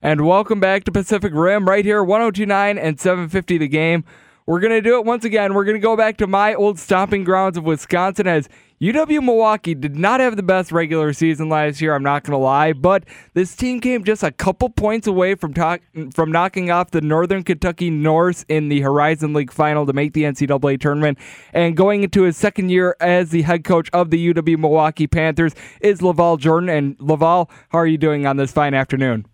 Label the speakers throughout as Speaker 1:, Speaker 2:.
Speaker 1: And welcome back to Pacific Rim right here, 1029 and 750 the game. We're going to do it once again. We're going to go back to my old stomping grounds of Wisconsin as UW Milwaukee did not have the best regular season last year, I'm not going to lie, but this team came just a couple points away from talk, from knocking off the Northern Kentucky Norse in the Horizon League final to make the NCAA tournament. And going into his second year as the head coach of the UW Milwaukee Panthers is LaVall Jordan. And LaVall, how are you doing on this fine afternoon?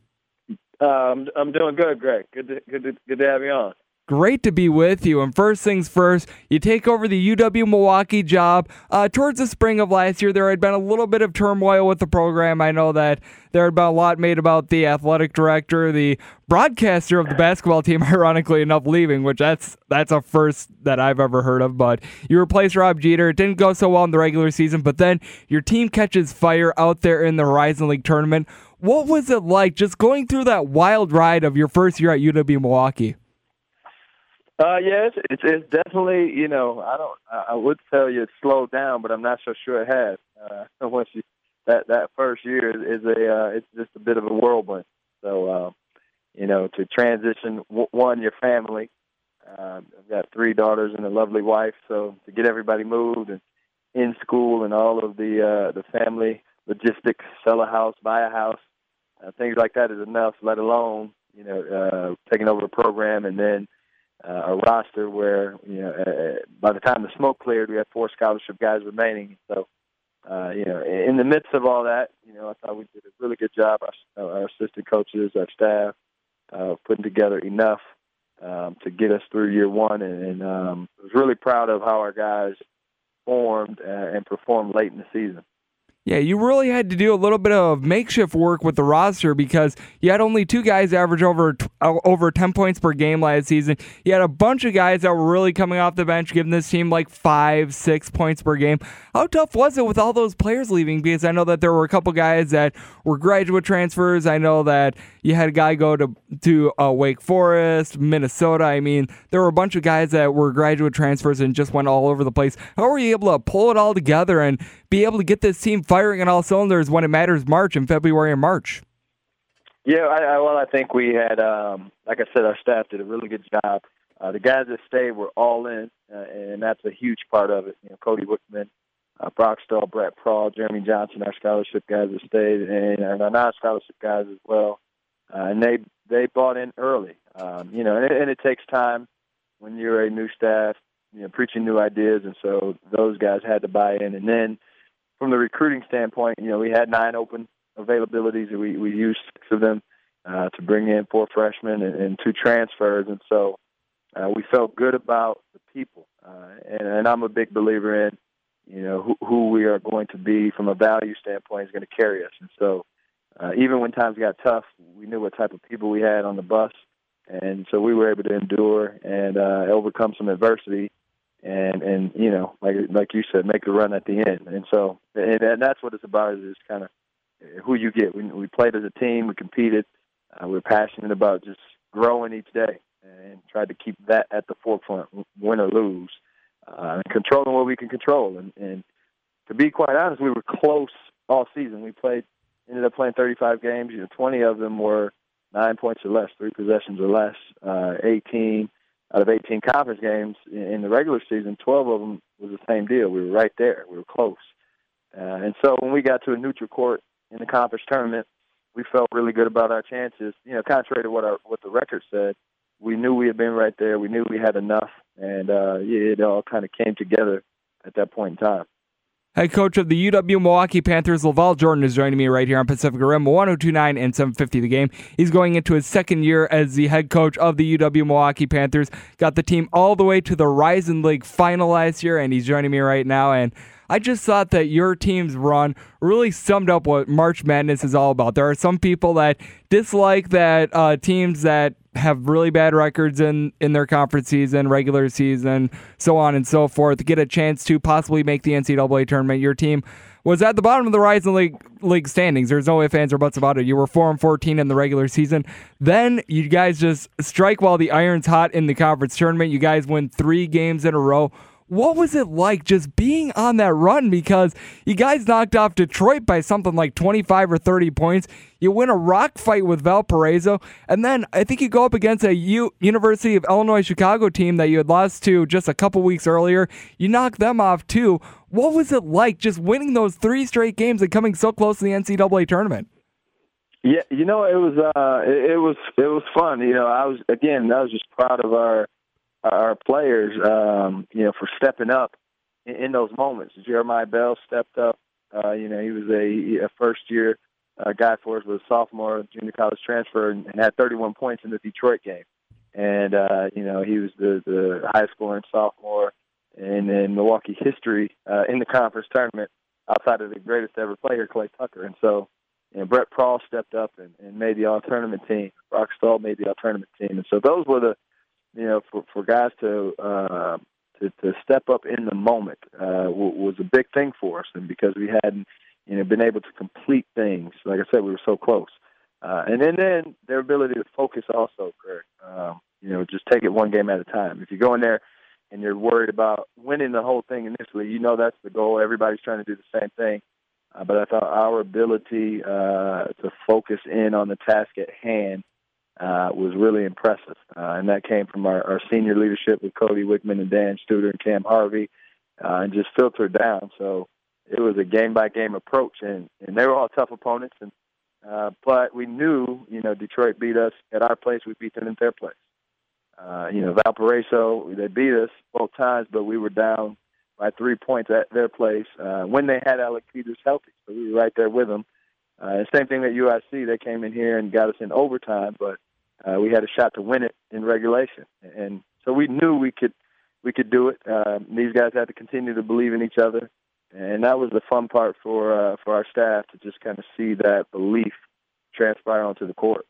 Speaker 2: Um, I'm doing good, Greg. Good to, good to, good to have you on.
Speaker 1: Great to be with you. And first things first, you take over the UW Milwaukee job. Uh, towards the spring of last year, there had been a little bit of turmoil with the program. I know that there had been a lot made about the athletic director, the broadcaster of the basketball team, ironically enough, leaving, which that's that's a first that I've ever heard of. But you replaced Rob Jeter. It didn't go so well in the regular season, but then your team catches fire out there in the Horizon League tournament. What was it like just going through that wild ride of your first year at UW Milwaukee?
Speaker 2: Uh, yes, it's, it's definitely you know I don't I would tell you it's slowed down, but I'm not so sure it has. Uh, once you that that first year is, a uh, it's just a bit of a whirlwind. So uh, you know to transition one your family. Uh, I've got three daughters and a lovely wife, so to get everybody moved and in school and all of the uh, the family logistics, sell a house, buy a house, uh, things like that is enough. Let alone you know uh, taking over the program and then uh, a roster where you know uh, by the time the smoke cleared, we had four scholarship guys remaining. So uh, you know, in the midst of all that, you know, I thought we did a really good job. Our, our assistant coaches, our staff, uh, putting together enough um, to get us through year one, and, and um, was really proud of how our guys formed uh, and performed late in the season.
Speaker 1: Yeah, you really had to do a little bit of makeshift work with the roster because you had only two guys average over uh, over 10 points per game last season. You had a bunch of guys that were really coming off the bench, giving this team like five, six points per game. How tough was it with all those players leaving? Because I know that there were a couple guys that were graduate transfers. I know that you had a guy go to to uh, Wake Forest, Minnesota. I mean, there were a bunch of guys that were graduate transfers and just went all over the place. How were you able to pull it all together and be able to get this team firing on all cylinders when it matters March and February and March?
Speaker 2: Yeah, I, I, well, I think we had, um, like I said, our staff did a really good job. Uh, the guys that stayed were all in, uh, and that's a huge part of it. You know, Cody Wikman, uh, Brock Stahl, Brett Prahl, Jeremy Johnson, our scholarship guys that stayed, and, and our non-scholarship guys as well. Uh, and they they bought in early. Um, you know, and, and it takes time when you're a new staff, you know, preaching new ideas, and so those guys had to buy in. And then from the recruiting standpoint, you know, we had nine open availabilities, and we we used six of them uh, to bring in four freshmen and, and two transfers, and so uh, we felt good about the people. Uh, and, and I'm a big believer in, you know, who, who we are going to be from a value standpoint is going to carry us, and so. Uh, even when times got tough, we knew what type of people we had on the bus, and so we were able to endure and uh, overcome some adversity and and you know like like you said make a run at the end. And so and, and that's what it's about is kind of who you get. We we played as a team we competed uh, we're passionate about just growing each day and tried to keep that at the forefront win or lose uh, and controlling what we can control. And and to be quite honest we were close all season. We played ended up playing 35 games. You know 20 of them were nine points or less three possessions or less uh 18 out of 18 conference games in the regular season, 12 of them was the same deal. We were right there. We were close. Uh, and so when we got to a neutral court in the conference tournament, we felt really good about our chances. You know, contrary to what our what the record said, we knew we had been right there. We knew we had enough, and uh, it all kind of came together at that point in time.
Speaker 1: Head coach of the UW Milwaukee Panthers, LaVall Jordan, is joining me right here on Pacific Rim, 1029 and 750 the game. He's going into his second year as the head coach of the UW Milwaukee Panthers. Got the team all the way to the Horizon League final last year, and he's joining me right now. And I just thought that your team's run really summed up what March Madness is all about. There are some people that dislike that uh, teams that have really bad records in, in their conference season, regular season, so on and so forth, get a chance to possibly make the NCAA tournament. Your team was at the bottom of the Horizon League league standings. There's no ifs, ands, or buts about it. You were four and fourteen in the regular season. Then you guys just strike while the iron's hot in the conference tournament. You guys win three games in a row. What was it like just being on that run? Because you guys knocked off Detroit by something like 25 or 30 points. You win a rock fight with Valparaiso, and then I think you go up against a U- University of Illinois Chicago team that you had lost to just a couple weeks earlier. You knock them off too. What was it like just winning those three straight games and coming so close to the NCAA tournament?
Speaker 2: Yeah, you know, it was uh, it, it was it was fun. You know, I was again, I was just proud of our our players. Um, you know, for stepping up in, in those moments. Jeremiah Bell stepped up. Uh, you know, he was a, a first year uh, guy for us, was a sophomore, junior college transfer, and, and had 31 points in the Detroit game. And uh, you know, he was the the highest scoring sophomore in, in Milwaukee history uh, in the conference tournament, outside of the greatest ever player, Clay Tucker. And so know, Brett Prahl stepped up and, and made the all tournament team. Brock Stahl made the all tournament team, and so those were the, you know, for for guys to uh, to, to step up in the moment uh, was a big thing for us, and because we hadn't, you know, been able to complete things. Like I said, we were so close, uh, and then then their ability to focus also, Greg. Um, you know, just take it one game at a time. If you go in there and you're worried about winning the whole thing initially, you know that's the goal. Everybody's trying to do the same thing uh, but I thought our ability uh, to focus in on the task at hand uh, was really impressive. Uh, and that came from our, our senior leadership with Cody Wikman and Dan Studer and Cam Harvey, uh, and just filtered down. So it was a game by game approach, and, and they were all tough opponents. And uh, but we knew, you know, Detroit beat us at our place. We beat them at their place. Uh, you know, Valparaiso, they beat us both times, but we were down by three points at their place uh, when they had Alec Peters healthy. So we were right there with them. Uh, same thing at UIC. They came in here and got us in overtime, but uh, we had a shot to win it in regulation, and so we knew we could we could do it. Uh, these guys had to continue to believe in each other, and that was the fun part for uh, for our staff to just kind of see that belief transpire onto the court.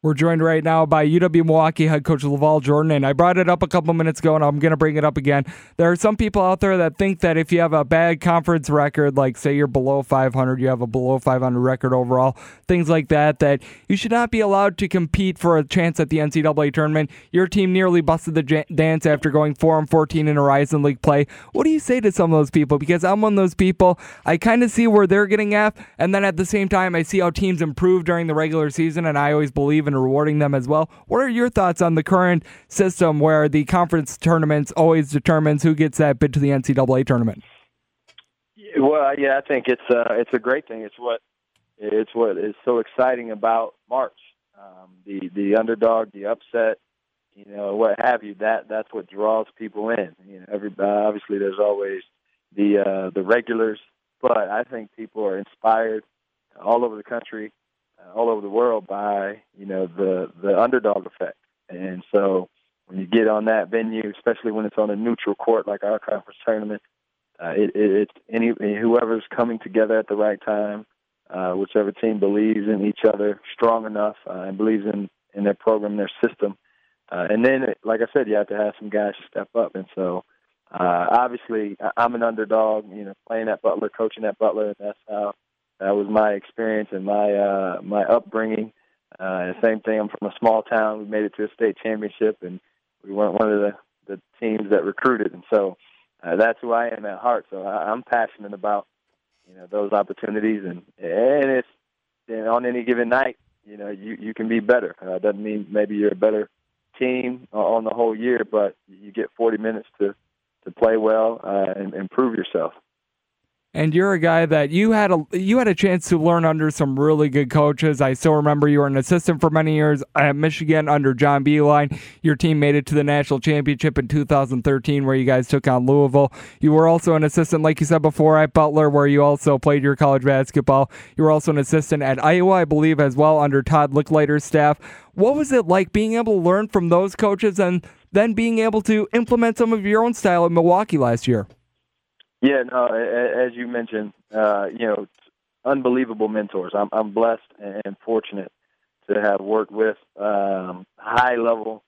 Speaker 1: We're joined right now by UW Milwaukee head coach LaVall Jordan, and I brought it up a couple minutes ago, and I'm going to bring it up again. There are some people out there that think that if you have a bad conference record, like say you're below 500, you have a below 500 record overall, things like that, that you should not be allowed to compete for a chance at the NCAA tournament. Your team nearly busted the j- dance after going 4 and 14 in Horizon League play. What do you say to some of those people? Because I'm one of those people. I kind of see where they're getting at, and then at the same time, I see how teams improve during the regular season, and I always believe and rewarding them as well. What are your thoughts on the current system where the conference tournaments always determines who gets that bid to the NCAA tournament?
Speaker 2: Well, yeah, I think it's uh, it's a great thing. It's what it's what is so exciting about March. Um, the the underdog, the upset, you know, what have you. That that's what draws people in. You know, every obviously there's always the uh, the regulars, but I think people are inspired all over the country uh, all over the world by you know the the underdog effect, and so when you get on that venue, especially when it's on a neutral court like our conference tournament, uh, it, it, it's any whoever's coming together at the right time, uh, whichever team believes in each other strong enough uh, and believes in in their program, their system, uh, and then like I said, you have to have some guys step up, and so. Uh, obviously, I'm an underdog, you know, playing at Butler, coaching at Butler, that's how that was my experience and my uh, my upbringing. Uh, the same thing. I'm from a small town. We made it to a state championship, and we weren't one of the the teams that recruited. And so uh, that's who I am at heart. So I, I'm passionate about you know those opportunities, and and it's know, on any given night, you know, you you can be better. Uh, doesn't mean maybe you're a better team on the whole year, but you get 40 minutes to to play well uh, and improve yourself
Speaker 1: and you're a guy that you had a you had a chance to learn under some really good coaches. I still remember you were an assistant for many years at Michigan under John Beilein. Your team made it to the national championship in 2013, where you guys took on Louisville. You were also an assistant, like you said before, at Butler, where you also played your college basketball. You were also an assistant at Iowa, I believe, as well under Todd Lickliter's staff. What was it like being able to learn from those coaches and then being able to implement some of your own style in Milwaukee last year?
Speaker 2: Yeah, no, as you mentioned, uh, you know, unbelievable mentors. I'm, I'm blessed and fortunate to have worked with um, high level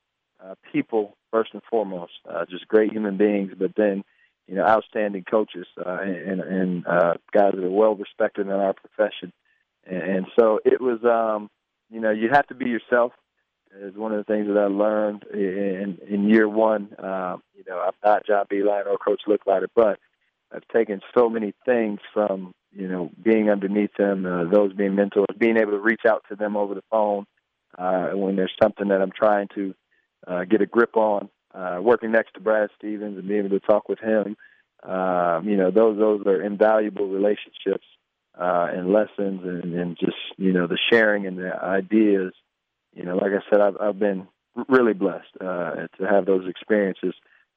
Speaker 2: uh, people first and foremost, uh, just great human beings, but then you know outstanding coaches uh, and, and uh, guys that are well respected in our profession. And, and so it was, um, you know, you have to be yourself is one of the things that I learned in in year one. Um, you know, I'm not John Beilein or Coach Lickliter, but I've taken so many things from you know being underneath them, uh, those being mentors, being able to reach out to them over the phone uh, when there's something that I'm trying to uh, get a grip on. Uh, working next to Brad Stevens and being able to talk with him, um, you know, those those are invaluable relationships uh, and lessons, and, and just you know the sharing and the ideas. You know, like I said, I've, I've been really blessed uh, to have those experiences,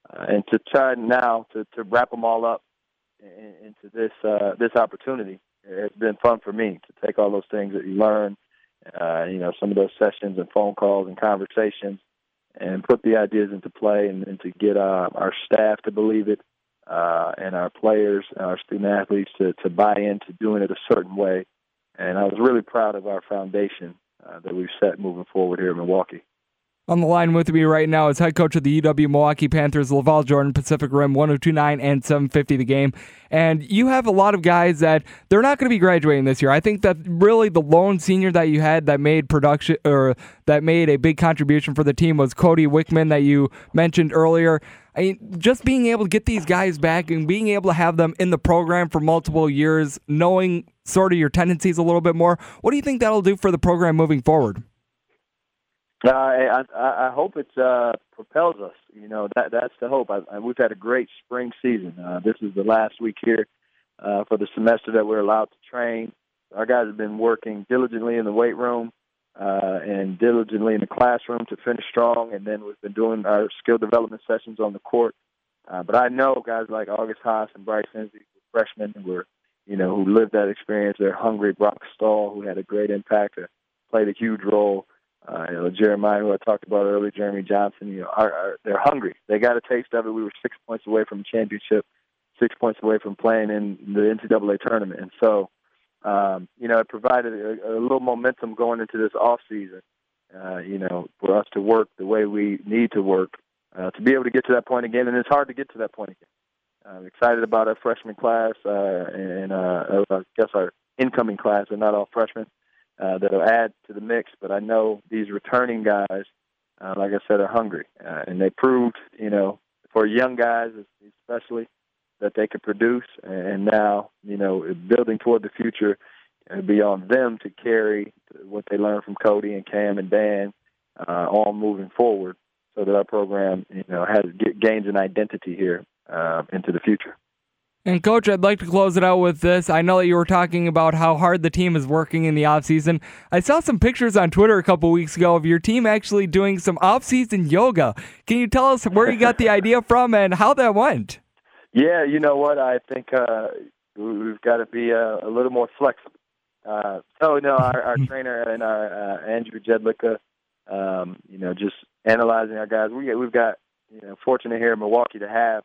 Speaker 2: uh, and to try now to, to wrap them all up into this uh, this opportunity. It's been fun for me to take all those things that you learn, uh, you know, some of those sessions and phone calls and conversations, and put the ideas into play, and, and to get uh, our staff to believe it, uh, and our players, our student athletes to to buy into doing it a certain way. And I was really proud of our foundation uh, that we've set moving forward here in Milwaukee.
Speaker 1: On the line with me right now is head coach of the UW Milwaukee Panthers, LaVall Jordan, Pacific Rim, 1029 and 750 the game. And you have a lot of guys that they're not going to be graduating this year. I think that really the lone senior that you had that made production or that made a big contribution for the team was Cody Wikman that you mentioned earlier. I mean, just being able to get these guys back and being able to have them in the program for multiple years, knowing sort of your tendencies a little bit more, what do you think that'll do for the program moving forward?
Speaker 2: Uh, I, I, I hope it uh, propels us. You know that that's the hope. I, I, we've had a great spring season. Uh, this is the last week here uh, for the semester that we're allowed to train. Our guys have been working diligently in the weight room uh, and diligently in the classroom to finish strong, and then we've been doing our skill development sessions on the court. Uh, but I know guys like August Haas and Bryce Hensley, freshmen who were, you know, who lived that experience. They're hungry. Brock Stahl, who had a great impact, uh, played a huge role. Uh, you know, Jeremiah, who I talked about earlier, Jeremy Johnson, you know, are, are they're hungry. They got a taste of it. We were six points away from a championship, six points away from playing in the NCAA tournament, and so, um, you know, it provided a, a little momentum going into this off season. Uh, you know, for us to work the way we need to work uh, to be able to get to that point again, and it's hard to get to that point again. I'm excited about our freshman class uh, and uh, I guess our incoming class. They're not all freshmen uh, that'll add to the mix. But I know these returning guys, uh, like I said, are hungry, uh, and they proved, you know, for young guys especially, that they could produce. And now, you know, building toward the future, it'll be on them to carry what they learned from Cody and Cam and Dan uh, moving forward, so that our program, you know, has gains an identity here uh, into the future.
Speaker 1: And coach, I'd like to close it out with this. I know that you were talking about how hard the team is working in the offseason. I saw some pictures on Twitter a couple weeks ago of your team actually doing some off-season yoga. Can you tell us where you got the idea from and how that went?
Speaker 2: Yeah, you know what? I think uh, we've got to be a, a little more flexible. Uh, so, no, our, our trainer and our uh, Andrew Jedlicka, um, you know, just analyzing our guys. We we've got you know fortunate here in Milwaukee to have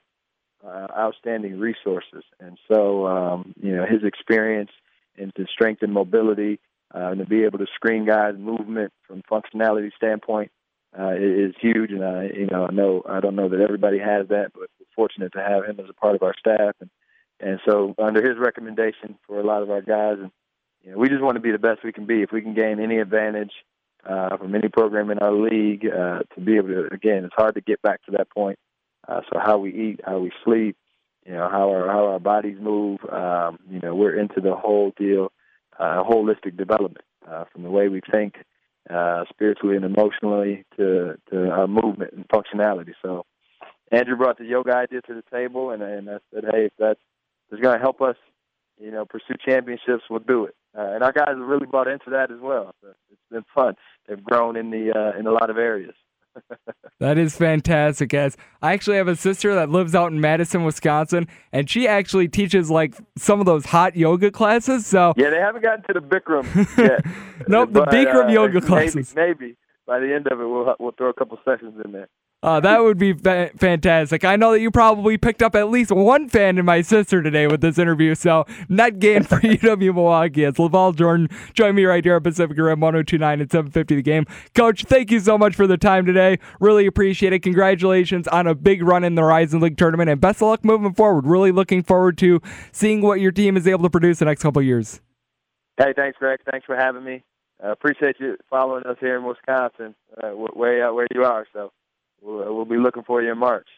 Speaker 2: uh, outstanding resources. And so, um, you know, his experience into strength and mobility, uh, and to be able to screen guys' movement from functionality standpoint uh, is huge. And I, you know, I know I don't know that everybody has that, but we're fortunate to have him as a part of our staff. And and so, under his recommendation for a lot of our guys, and you know, we just want to be the best we can be. If we can gain any advantage uh, from any program in our league, uh, to be able to, again, it's hard to get back to that point. Uh, so how we eat, how we sleep, you know, how our how our bodies move. Um, you know, we're into the whole deal, uh, holistic development, uh, from the way we think, uh, spiritually and emotionally, to to our movement and functionality. So, Andrew brought the yoga idea to the table, and and I said, hey, if that's is going to help us, you know, pursue championships, we'll do it. Uh, and our guys have really bought into that as well. So it's been fun. They've grown in the uh, in a lot of areas
Speaker 1: that is fantastic, guys. I actually have a sister that lives out in Madison, Wisconsin, and she actually teaches like some of those hot yoga classes. So
Speaker 2: yeah, they haven't gotten to the Bikram yet.
Speaker 1: nope, the Bikram uh, yoga classes.
Speaker 2: Maybe, maybe by the end of it, we'll we'll throw a couple sessions in there.
Speaker 1: Uh, that would be fa- fantastic. I know that you probably picked up at least one fan in my sister today with this interview, so net gain for UW Milwaukee. It's LaVall Jordan. Join me right here at Pacific Rim 1029 at 750 the game. Coach, thank you so much for the time today. Really appreciate it. Congratulations on a big run in the Horizon League tournament, and best of luck moving forward. Really looking forward to seeing what your team is able to produce the next couple years.
Speaker 2: Hey, thanks, Greg. Thanks for having me uh, appreciate you following us here in Wisconsin, uh, out where you are. So we'll, we'll be looking for you in March.